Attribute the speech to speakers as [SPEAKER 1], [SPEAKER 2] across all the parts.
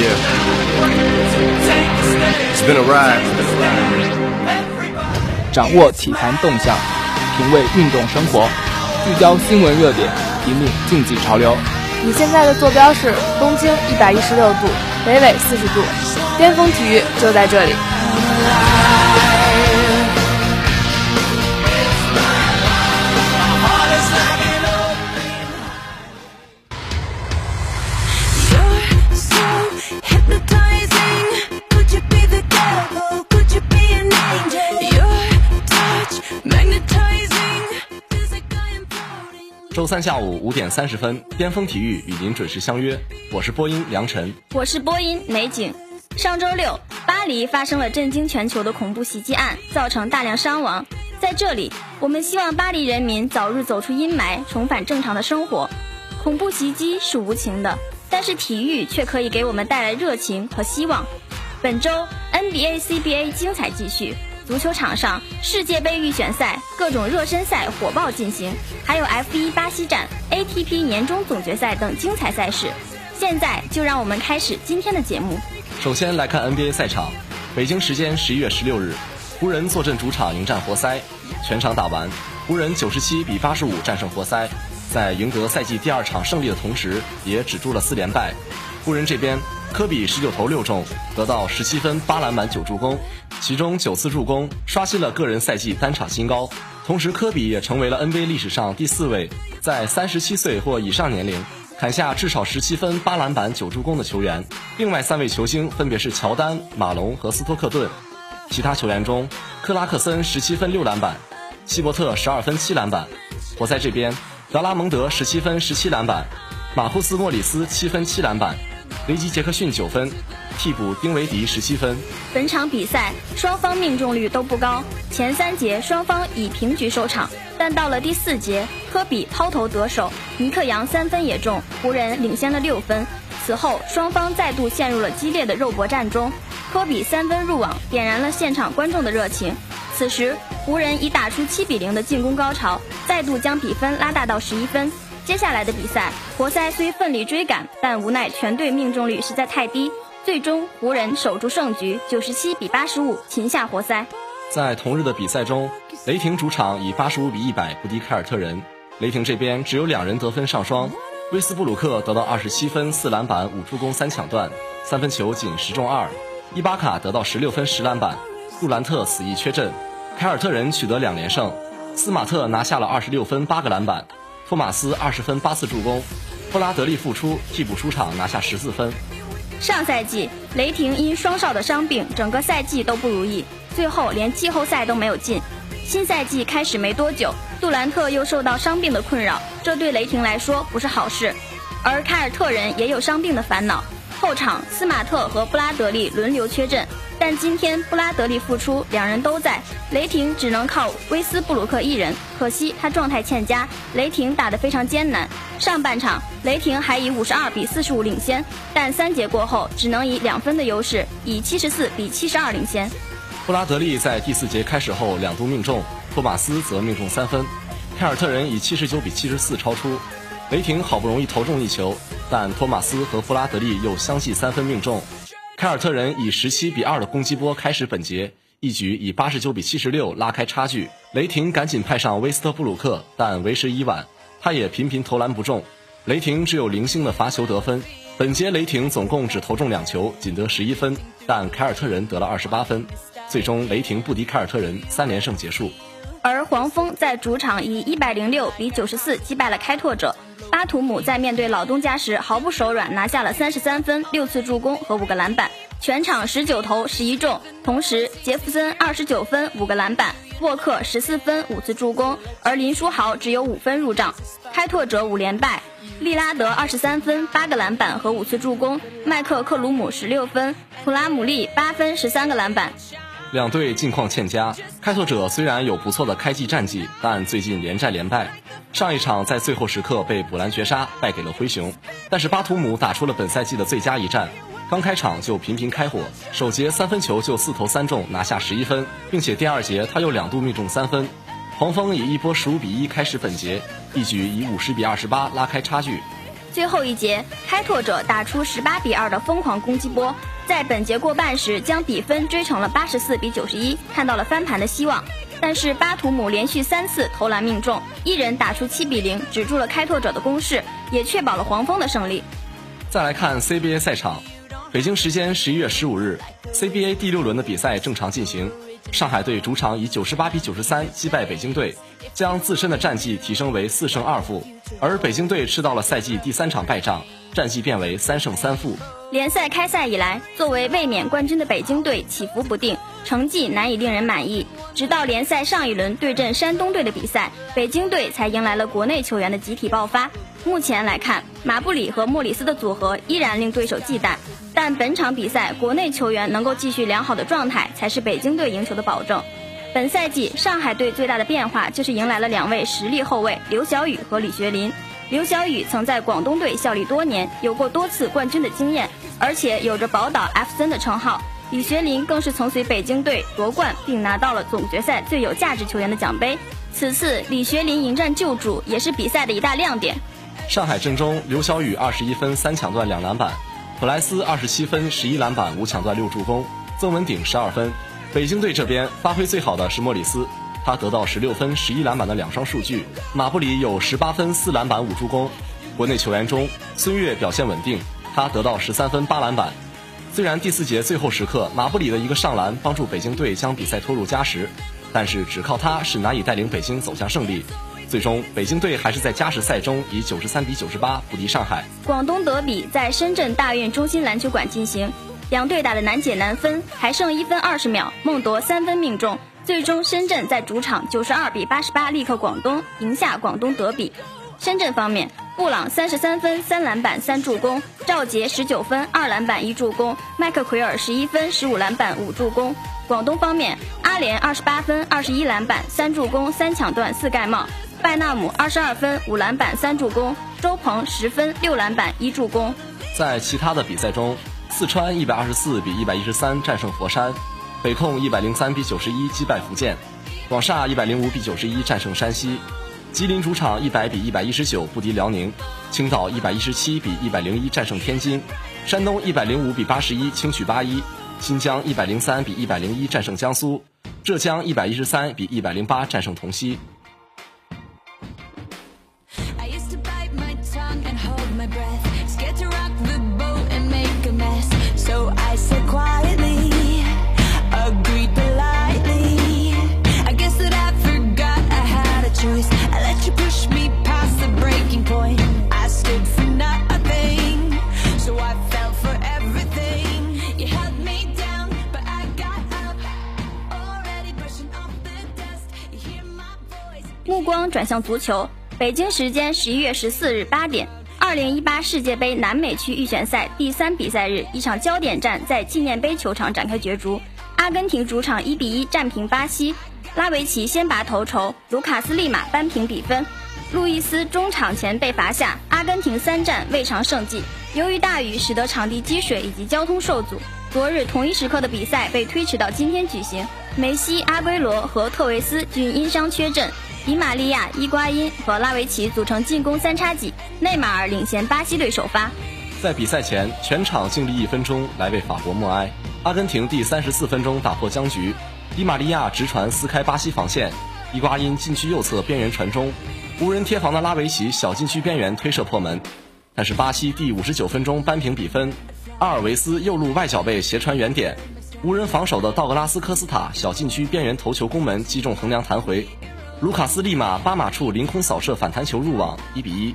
[SPEAKER 1] Yeah. It's been a ride.
[SPEAKER 2] 掌握体坛动向，品味运动生活，聚焦新闻热点，引领竞技潮流。
[SPEAKER 3] 你现在的坐标是东经一百一十六度，北纬四十度，巅峰体育就在这里。
[SPEAKER 4] 周三下午五点三十分，巅峰体育与您准时相约。我是播音梁晨。
[SPEAKER 5] 我是播音美景。上周六，巴黎发生了震惊全球的恐怖袭击案，造成大量伤亡。在这里，我们希望巴黎人民早日走出阴霾，重返正常的生活。恐怖袭击是无情的，但是体育却可以给我们带来热情和希望。本周 NBA、CBA 精彩继续，足球场上世界杯预选赛、各种热身赛火爆进行，还有 F1 巴西站、ATP 年终总决赛等精彩赛事。现在就让我们开始今天的节目。
[SPEAKER 4] 首先来看 NBA 赛场，北京时间十一月十六日，湖人坐镇主场迎战活塞，全场打完，湖人九十七比八十五战胜活塞，在赢得赛季第二场胜利的同时，也止住了四连败。湖人这边，科比十九投六中，得到十七分、八篮板、九助攻，其中九次助攻，刷新了个人赛季单场新高。同时，科比也成为了 NBA 历史上第四位在三十七岁或以上年龄砍下至少十七分、八篮板、九助攻的球员。另外三位球星分别是乔丹、马龙和斯托克顿。其他球员中，克拉克森十七分六篮板，希伯特十二分七篮板。活塞这边，德拉蒙德十七分十七篮板，马库斯莫里斯七分七篮板，雷吉杰克逊九分，替补丁维迪十七分。
[SPEAKER 5] 本场比赛双方命中率都不高，前三节双方以平局收场，但到了第四节，科比抛投得手，尼克杨三分也中，湖人领先了六分。此后双方再度陷入了激烈的肉搏战中，科比三分入网，点燃了现场观众的热情。此时湖人已打出七比零的进攻高潮，再度将比分拉大到十一分。接下来的比赛，活塞虽奋力追赶，但无奈全队命中率实在太低，最终湖人守住胜局，九十七比八十五擒下活塞。
[SPEAKER 4] 在同日的比赛中，雷霆主场以八十五比一百不敌凯尔特人。雷霆这边只有两人得分上双，威斯布鲁克得到二十七分、四篮板、五助攻、三抢断，三分球仅十中二；伊巴卡得到十六分、十篮板，杜兰特死役缺阵。凯尔特人取得两连胜，斯马特拿下了二十六分、八个篮板，托马斯二十分、八次助攻，布拉德利复出替补出场拿下十四分。
[SPEAKER 5] 上赛季雷霆因双少的伤病，整个赛季都不如意，最后连季后赛都没有进。新赛季开始没多久，杜兰特又受到伤病的困扰，这对雷霆来说不是好事。而凯尔特人也有伤病的烦恼，后场斯马特和布拉德利轮流缺阵，但今天布拉德利复出，两人都在，雷霆只能靠威斯布鲁克一人，可惜他状态欠佳，雷霆打得非常艰难。上半场雷霆还以五十二比四十五领先，但三节过后只能以两分的优势，以七十四比七十二领先。
[SPEAKER 4] 布拉德利在第四节开始后两度命中，托马斯则命中三分，凯尔特人以七十九比七十四超出。雷霆好不容易投中一球，但托马斯和弗拉德利又相继三分命中。凯尔特人以十七比二的攻击波开始本节，一举以八十九比七十六拉开差距。雷霆赶紧派上威斯特布鲁克，但为时已晚，他也频频投篮不中。雷霆只有零星的罚球得分。本节雷霆总共只投中两球，仅得十一分，但凯尔特人得了二十八分。最终雷霆不敌凯尔特人，三连胜结束。
[SPEAKER 5] 而黄蜂在主场以一百零六比九十四击败了开拓者。巴图姆在面对老东家时毫不手软，拿下了三十三分、六次助攻和五个篮板，全场十九投十一中。同时，杰弗森二十九分、五个篮板，沃克十四分、五次助攻，而林书豪只有五分入账。开拓者五连败，利拉德二十三分、八个篮板和五次助攻，麦克克鲁姆十六分，普拉姆利八分、十三个篮板。
[SPEAKER 4] 两队近况欠佳，开拓者虽然有不错的开季战绩，但最近连战连败。上一场在最后时刻被补篮绝杀，败给了灰熊。但是巴图姆打出了本赛季的最佳一战，刚开场就频频开火，首节三分球就四投三中，拿下十一分，并且第二节他又两度命中三分。黄蜂以一波十五比一开始本节，一举以五十比二十八拉开差距。
[SPEAKER 5] 最后一节，开拓者打出十八比二的疯狂攻击波，在本节过半时将比分追成了八十四比九十一，看到了翻盘的希望。但是巴图姆连续三次投篮命中，一人打出七比零，止住了开拓者的攻势，也确保了黄蜂的胜利。
[SPEAKER 4] 再来看 CBA 赛场，北京时间十一月十五日，CBA 第六轮的比赛正常进行。上海队主场以九十八比九十三击败北京队，将自身的战绩提升为四胜二负，而北京队吃到了赛季第三场败仗，战绩变为三胜三负。
[SPEAKER 5] 联赛开赛以来，作为卫冕冠军的北京队起伏不定，成绩难以令人满意。直到联赛上一轮对阵山东队的比赛，北京队才迎来了国内球员的集体爆发。目前来看，马布里和莫里斯的组合依然令对手忌惮。但本场比赛，国内球员能够继续良好的状态，才是北京队赢球的保证。本赛季上海队最大的变化就是迎来了两位实力后卫刘晓宇和李学林。刘晓宇曾在广东队效力多年，有过多次冠军的经验，而且有着宝岛 F 森的称号。李学林更是曾随北京队夺冠，并拿到了总决赛最有价值球员的奖杯。此次李学林迎战旧主，也是比赛的一大亮点。
[SPEAKER 4] 上海正中，刘晓宇二十一分三抢断两篮板，普莱斯二十七分十一篮板五抢断六助攻，曾文鼎十二分。北京队这边发挥最好的是莫里斯，他得到十六分十一篮板的两双数据。马布里有十八分四篮板五助攻。国内球员中，孙悦表现稳定，他得到十三分八篮板。虽然第四节最后时刻，马布里的一个上篮帮助北京队将比赛拖入加时，但是只靠他是难以带领北京走向胜利。最终，北京队还是在加时赛中以九十三比九十八不敌上海。
[SPEAKER 5] 广东德比在深圳大运中心篮球馆进行，两队打得难解难分，还剩一分二十秒，孟铎三分命中，最终深圳在主场九十二比八十八力克广东，赢下广东德比。深圳方面，布朗三十三分、三篮板、三助攻；赵杰十九分、二篮板、一助攻；麦克奎尔十一分、十五篮板、五助攻。广东方面，阿联二十八分、二十一篮板、三助攻、三抢断、四盖帽；拜纳姆二十二分、五篮板、三助攻；周鹏十分、六篮板、一助攻。
[SPEAKER 4] 在其他的比赛中，四川一百二十四比一百一十三战胜佛山，北控一百零三比九十一击败福建，广厦一百零五比九十一战胜山西。吉林主场一百比一百一十九不敌辽宁，青岛一百一十七比一百零一战胜天津，山东一百零五比八十一轻取八一，新疆一百零三比一百零一战胜江苏，浙江一百一十三比一百零八战胜同曦。
[SPEAKER 5] 转向足球，北京时间十一月十四日八点，二零一八世界杯南美区预选赛第三比赛日，一场焦点战在纪念碑球场展开角逐。阿根廷主场一比一战平巴西，拉维奇先拔头筹，卢卡斯立马扳平比分。路易斯中场前被罚下，阿根廷三战未尝胜绩。由于大雨使得场地积水以及交通受阻，昨日同一时刻的比赛被推迟到今天举行。梅西、阿圭罗和特维斯均因伤缺阵，迪玛利亚、伊瓜因和拉维奇组成进攻三叉戟，内马尔领衔巴西队首发。
[SPEAKER 4] 在比赛前，全场静立一分钟来为法国默哀。阿根廷第三十四分钟打破僵局，迪玛利亚直传撕开巴西防线，伊瓜因禁区右侧边缘传中，无人贴防的拉维奇小禁区边缘推射破门。但是巴西第五十九分钟扳平比分，阿尔维斯右路外脚背斜传远点，无人防守的道格拉斯科斯塔小禁区边缘头球攻门击中横梁弹回，卢卡斯利马八马处凌空扫射反弹球入网，一比一。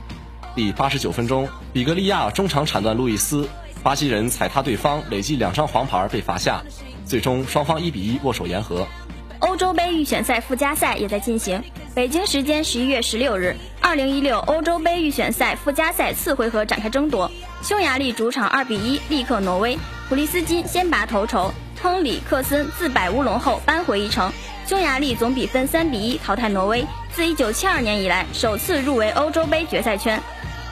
[SPEAKER 4] 第八十九分钟，比格利亚中场铲断路易斯，巴西人踩踏对方，累计两张黄牌被罚下，最终双方一比一握手言和。
[SPEAKER 5] 欧洲杯预选赛附加赛也在进行。北京时间十一月十六日，二零一六欧洲杯预选赛附加赛次回合展开争夺。匈牙利主场二比一力克挪威，普利斯金先拔头筹，亨里克森自摆乌龙后扳回一城。匈牙利总比分三比一淘汰挪威，自一九七二年以来首次入围欧洲杯决赛圈。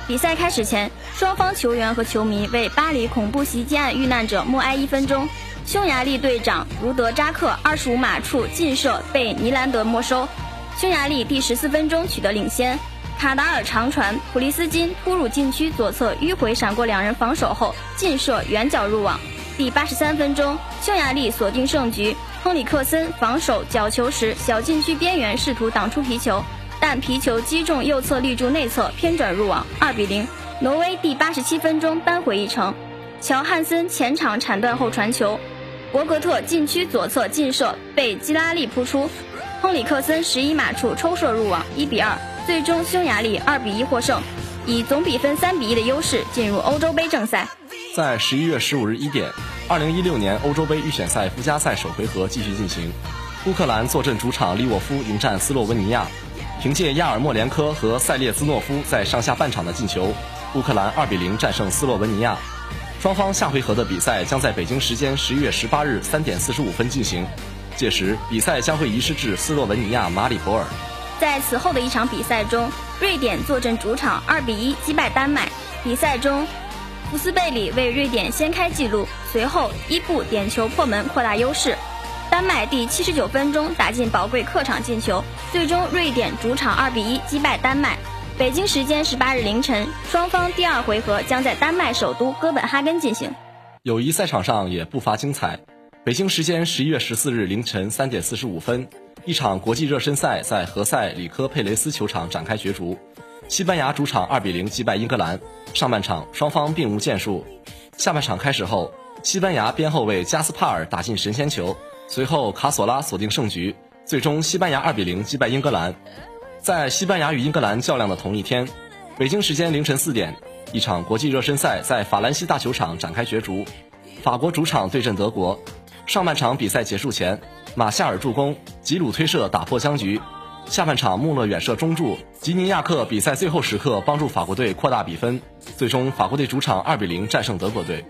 [SPEAKER 5] 比赛开始前，双方球员和球迷为巴黎恐怖袭击案遇难者默哀一分钟。匈牙利队长卢德扎克二十五码处劲射被尼兰德没收，匈牙利第十四分钟取得领先。卡达尔长传，普利斯金突入禁区左侧迂回闪过两人防守后劲射远角入网。第八十三分钟，匈牙利锁定胜局。亨里克森防守角球时，小禁区边缘试图挡出皮球，但皮球击中右侧立柱内侧偏转入网，二比零。挪威第八十七分钟扳回一城。乔汉森前场铲断后传球，博格特禁区左侧劲射被基拉利扑出，亨里克森十一码处抽射入网，一比二。最终匈牙利二比一获胜，以总比分三比一的优势进入欧洲杯正赛。
[SPEAKER 4] 在十一月十五日一点，二零一六年欧洲杯预选赛附加赛首回合继续进行，乌克兰坐镇主场利沃夫迎战斯洛文尼亚。凭借亚尔莫连科和塞列兹诺夫在上下半场的进球，乌克兰二比零战胜斯洛文尼亚。双方下回合的比赛将在北京时间十一月十八日三点四十五分进行，届时比赛将会移师至斯洛文尼亚马里博尔。
[SPEAKER 5] 在此后的一场比赛中，瑞典坐镇主场二比一击败丹麦。比赛中，福斯贝里为瑞典先开纪录，随后伊布点球破门扩大优势。丹麦第七十九分钟打进宝贵客场进球，最终瑞典主场二比一击败丹麦。北京时间十八日凌晨，双方第二回合将在丹麦首都哥本哈根进行。
[SPEAKER 4] 友谊赛场上也不乏精彩。北京时间十一月十四日凌晨三点四十五分。一场国际热身赛在何塞里科佩雷斯球场展开角逐，西班牙主场二比零击败英格兰。上半场双方并无建树，下半场开始后，西班牙边后卫加斯帕尔打进神仙球，随后卡索拉锁定胜局，最终西班牙二比零击败英格兰。在西班牙与英格兰较量的同一天，北京时间凌晨四点，一场国际热身赛在法兰西大球场展开角逐，法国主场对阵德国。上半场比赛结束前。马夏尔助攻，吉鲁推射打破僵局。下半场穆勒远射中柱，吉尼亚克比赛最后时刻帮助法国队扩大比分。最终，法国队主场二比零战胜德国队。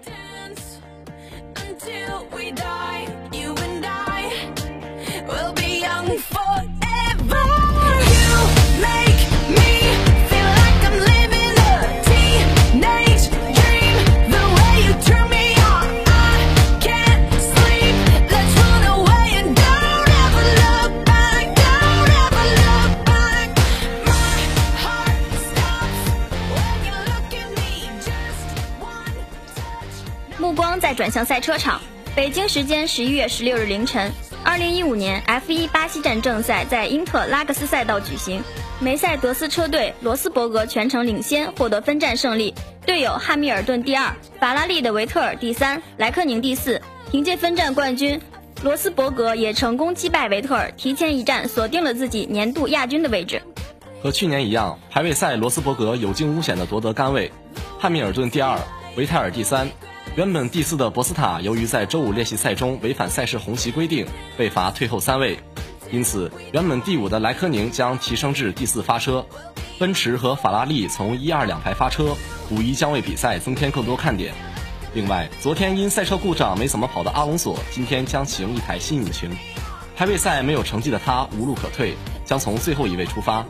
[SPEAKER 5] 目光再转向赛车场，北京时间十一月十六日凌晨，二零一五年 F1 巴西站正赛在英特拉克斯赛道举行。梅赛德斯车队罗斯伯格全程领先，获得分站胜利，队友汉密尔顿第二，法拉利的维特尔第三，莱克宁第四。凭借分站冠军，罗斯伯格也成功击败维特尔，提前一站锁定了自己年度亚军的位置。
[SPEAKER 4] 和去年一样，排位赛罗斯伯格有惊无险地夺得杆位，汉密尔顿第二，维泰尔第三。原本第四的博斯塔，由于在周五练习赛中违反赛事红旗规定，被罚退后三位，因此原本第五的莱科宁将提升至第四发车。奔驰和法拉利从一二两排发车，无疑将为比赛增添更多看点。另外，昨天因赛车故障没怎么跑的阿隆索，今天将启用一台新引擎。排位赛没有成绩的他无路可退，将从最后一位出发。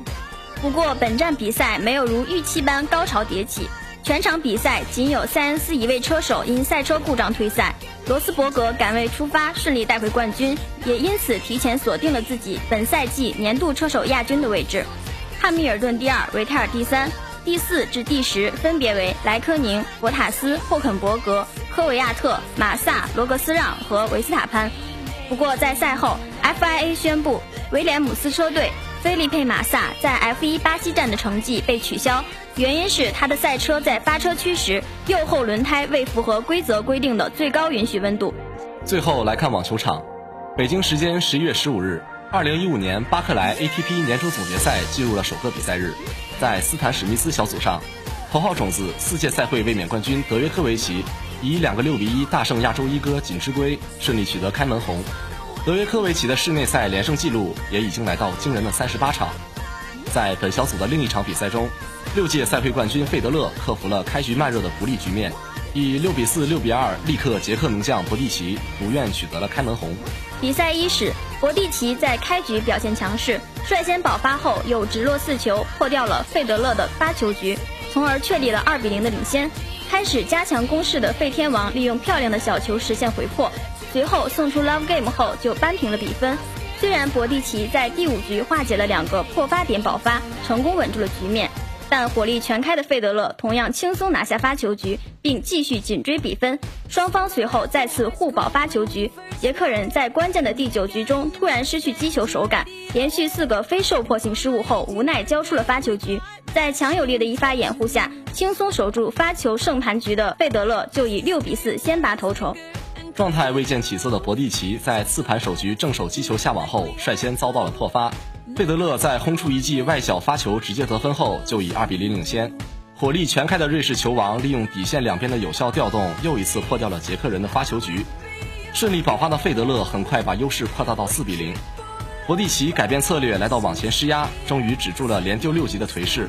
[SPEAKER 5] 不过，本站比赛没有如预期般高潮迭起，全场比赛仅有塞恩斯一位车手因赛车故障退赛，罗斯伯格赶位出发，顺利带回冠军，也因此提前锁定了自己本赛季年度车手亚军的位置。汉密尔顿第二，维泰尔第三，第四至第十分别为莱科宁、博塔斯、霍肯伯格、科维亚特、马萨、罗格斯让和维斯塔潘。不过在赛后，FIA 宣布威廉姆斯车队菲利佩马萨在 F1 巴西站的成绩被取消，原因是他的赛车在发车区时右后轮胎未符合规则规定的最高允许温度。
[SPEAKER 4] 最后来看网球场，北京时间十一月十五日，二零一五年巴克莱 ATP 年终总决赛进入了首个比赛日，在斯坦史密斯小组上，头号种子四届赛会卫冕冠军德约科维奇以两个六比一大胜亚洲一哥锦织圭，顺利取得开门红。德约科维奇的室内赛连胜纪录也已经来到惊人的三十八场。在本小组的另一场比赛中，六届赛会冠军费德勒克服了开局慢热的不利局面，以六比四、六比二力克捷克名将博蒂奇，如愿取得了开门红。
[SPEAKER 5] 比赛伊始，博蒂奇在开局表现强势，率先爆发后又直落四球破掉了费德勒的发球局，从而确立了二比零的领先。开始加强攻势的费天王利用漂亮的小球实现回破，随后送出 Love Game 后就扳平了比分。虽然博蒂奇在第五局化解了两个破发点爆发，成功稳住了局面，但火力全开的费德勒同样轻松拿下发球局，并继续紧追比分。双方随后再次互保发球局。捷克人在关键的第九局中突然失去击球手感，连续四个非受迫性失误后，无奈交出了发球局。在强有力的一发掩护下，轻松守住发球胜盘局的费德勒就以六比四先拔头筹。
[SPEAKER 4] 状态未见起色的博蒂奇在次盘首局正手击球下网后，率先遭到了破发。费德勒在轰出一记外角发球直接得分后，就以二比零领先。火力全开的瑞士球王利用底线两边的有效调动，又一次破掉了捷克人的发球局。顺利保发的费德勒很快把优势扩大到四比零。博蒂奇改变策略来到网前施压，终于止住了连丢六局的颓势。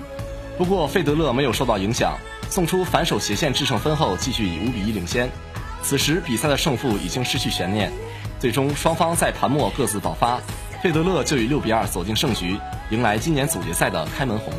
[SPEAKER 4] 不过费德勒没有受到影响，送出反手斜线制胜分后，继续以五比一领先。此时比赛的胜负已经失去悬念，最终双方在盘末各自爆发，费德勒就以六比二锁定胜局，迎来今年总决赛的开门红。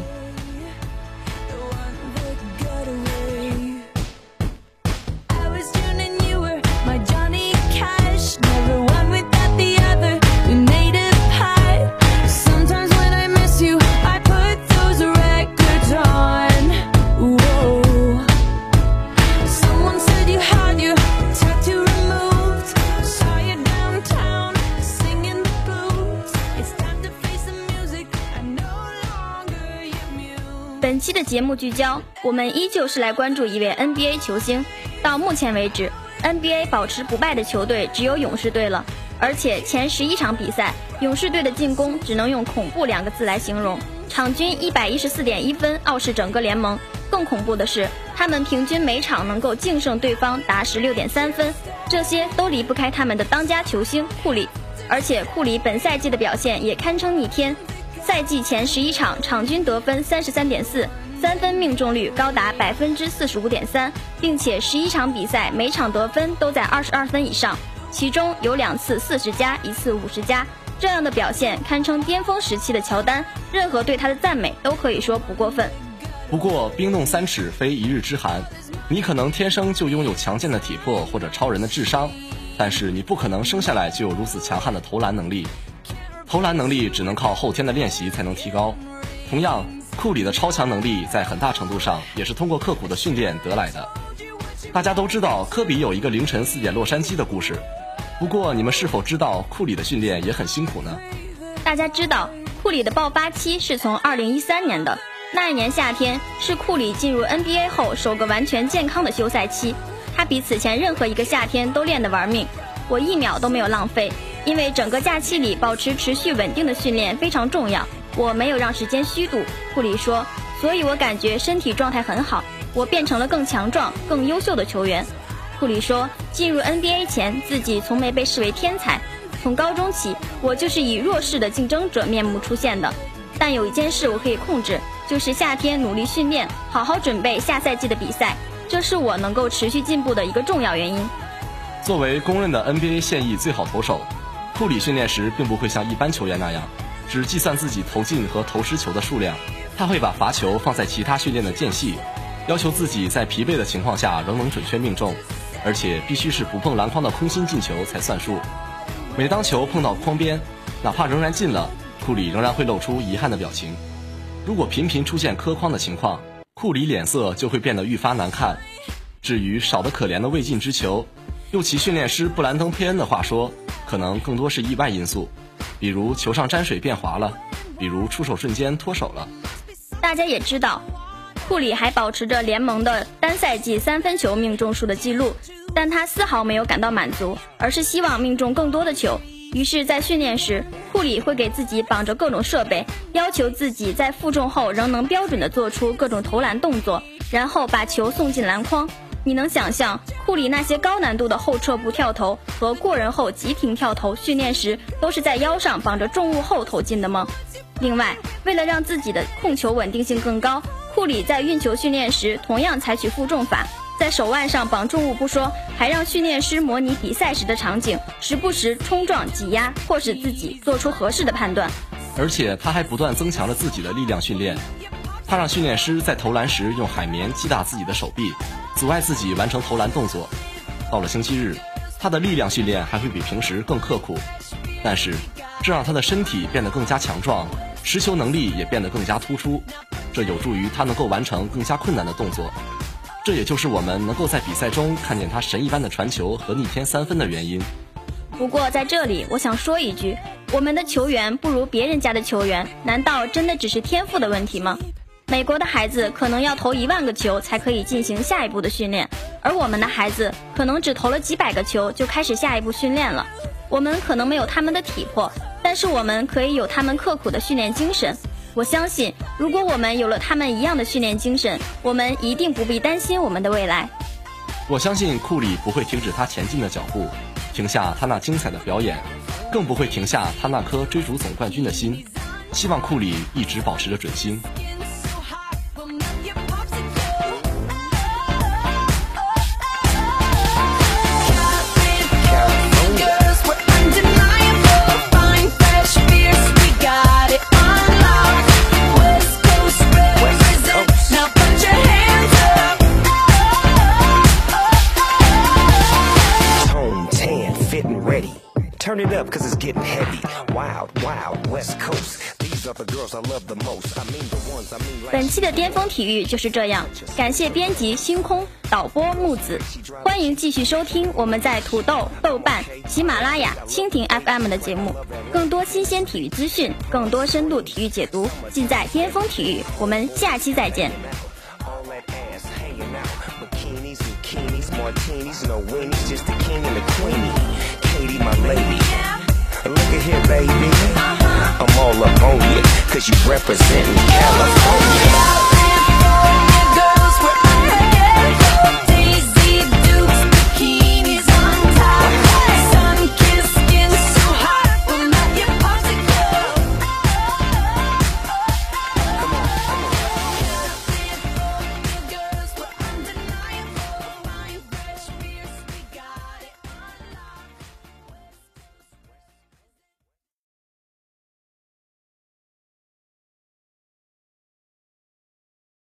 [SPEAKER 5] 节目聚焦，我们依旧是来关注一位 NBA 球星。到目前为止，NBA 保持不败的球队只有勇士队了，而且前十一场比赛，勇士队的进攻只能用恐怖两个字来形容，场均一百一十四点一分，傲视整个联盟。更恐怖的是，他们平均每场能够净胜对方达十六点三分，这些都离不开他们的当家球星库里。而且库里本赛季的表现也堪称逆天，赛季前十一场场均得分三十三点四，三分命中率高达百分之四十五点三，并且十一场比赛每场得分都在二十二分以上，其中有两次四十加，一次五十加。这样的表现堪称巅峰时期的乔丹，任何对他的赞美都可以说不过分。
[SPEAKER 4] 不过冰冻三尺非一日之寒，你可能天生就拥有强健的体魄或者超人的智商，但是你不可能生下来就有如此强悍的投篮能力。投篮能力只能靠后天的练习才能提高。同样，库里的超强能力在很大程度上也是通过刻苦的训练得来的。大家都知道科比有一个凌晨四点洛杉矶的故事，不过你们是否知道库里的训练也很辛苦呢？
[SPEAKER 5] 大家知道，库里的爆发期是从2013年的，那一年夏天是库里进入 NBA 后首个完全健康的休赛期。他比此前任何一个夏天都练得玩命，我一秒都没有浪费，因为整个假期里保持持续稳定的训练非常重要，我没有让时间虚度。库里说，所以我感觉身体状态很好，我变成了更强壮、更优秀的球员。库里说，进入 NBA 前自己从没被视为天才，从高中起我就是以弱势的竞争者面目出现的。但有一件事我可以控制，就是夏天努力训练，好好准备下赛季的比赛，这是我能够持续进步的一个重要原因。
[SPEAKER 4] 作为公认的 NBA 现役最好投手，库里训练时并不会像一般球员那样，只计算自己投进和投失球的数量，他会把罚球放在其他训练的间隙，要求自己在疲惫的情况下仍能准确命中，而且必须是不碰篮筐的空心进球才算数。每当球碰到框边，哪怕仍然进了，库里仍然会露出遗憾的表情。如果频频出现磕框的情况，库里脸色就会变得愈发难看。至于少得可怜的未进之球，用其训练师布兰登·佩恩的话说，可能更多是意外因素，比如球上沾水变滑了，比如出手瞬间脱手了。
[SPEAKER 5] 大家也知道，库里还保持着联盟的单赛季三分球命中数的记录，但他丝毫没有感到满足，而是希望命中更多的球。于是，在训练时，库里会给自己绑着各种设备，要求自己在负重后仍能标准的做出各种投篮动作，然后把球送进篮筐。你能想象库里那些高难度的后撤步跳投和过人后急停跳投，训练时都是在腰上绑着重物后投进的吗？另外，为了让自己的控球稳定性更高，库里在运球训练时同样采取负重法，在手腕上绑重物不说，还让训练师模拟比赛时的场景，时不时冲撞、挤压，迫使自己做出合适的判断。
[SPEAKER 4] 而且他还不断增强了自己的力量训练。他让训练师在投篮时用海绵击打自己的手臂，阻碍自己完成投篮动作。到了星期日，他的力量训练还会比平时更刻苦。但是，这让他的身体变得更加强壮，持球能力也变得更加突出，这有助于他能够完成更加困难的动作。这也就是我们能够在比赛中看见他神一般的传球和逆天三分的原因。
[SPEAKER 5] 不过在这里，我想说一句：我们的球员不如别人家的球员，难道真的只是天赋的问题吗？美国的孩子可能要投一万个球才可以进行下一步的训练，而我们的孩子可能只投了几百个球就开始下一步训练了。我们可能没有他们的体魄，但是我们可以有他们刻苦的训练精神。我相信，如果我们有了他们一样的训练精神，我们一定不必担心我们的未来。
[SPEAKER 4] 我相信库里不会停止他前进的脚步，停下他那精彩的表演，更不会停下他那颗追逐总冠军的心。希望库里一直保持着准心。
[SPEAKER 6] Up,
[SPEAKER 1] cause it's getting heavy. Wild, wild, West Coast. These are the girls I love the most. I mean the ones I mean like.
[SPEAKER 5] 本期的巅峰体育就是这样，感谢编辑星空，导播木子，欢迎继续收听我们在土豆、豆瓣、喜马拉雅、蜻蜓 FM 的节目，更多新鲜体育资讯，更多深度体育解读，尽在巅峰体育。我们下期再见。
[SPEAKER 1] Martinis, no weenies. Just the king and the queenie. Katie, my lady. Look at here, baby. I'm all up on you, cause you representing California.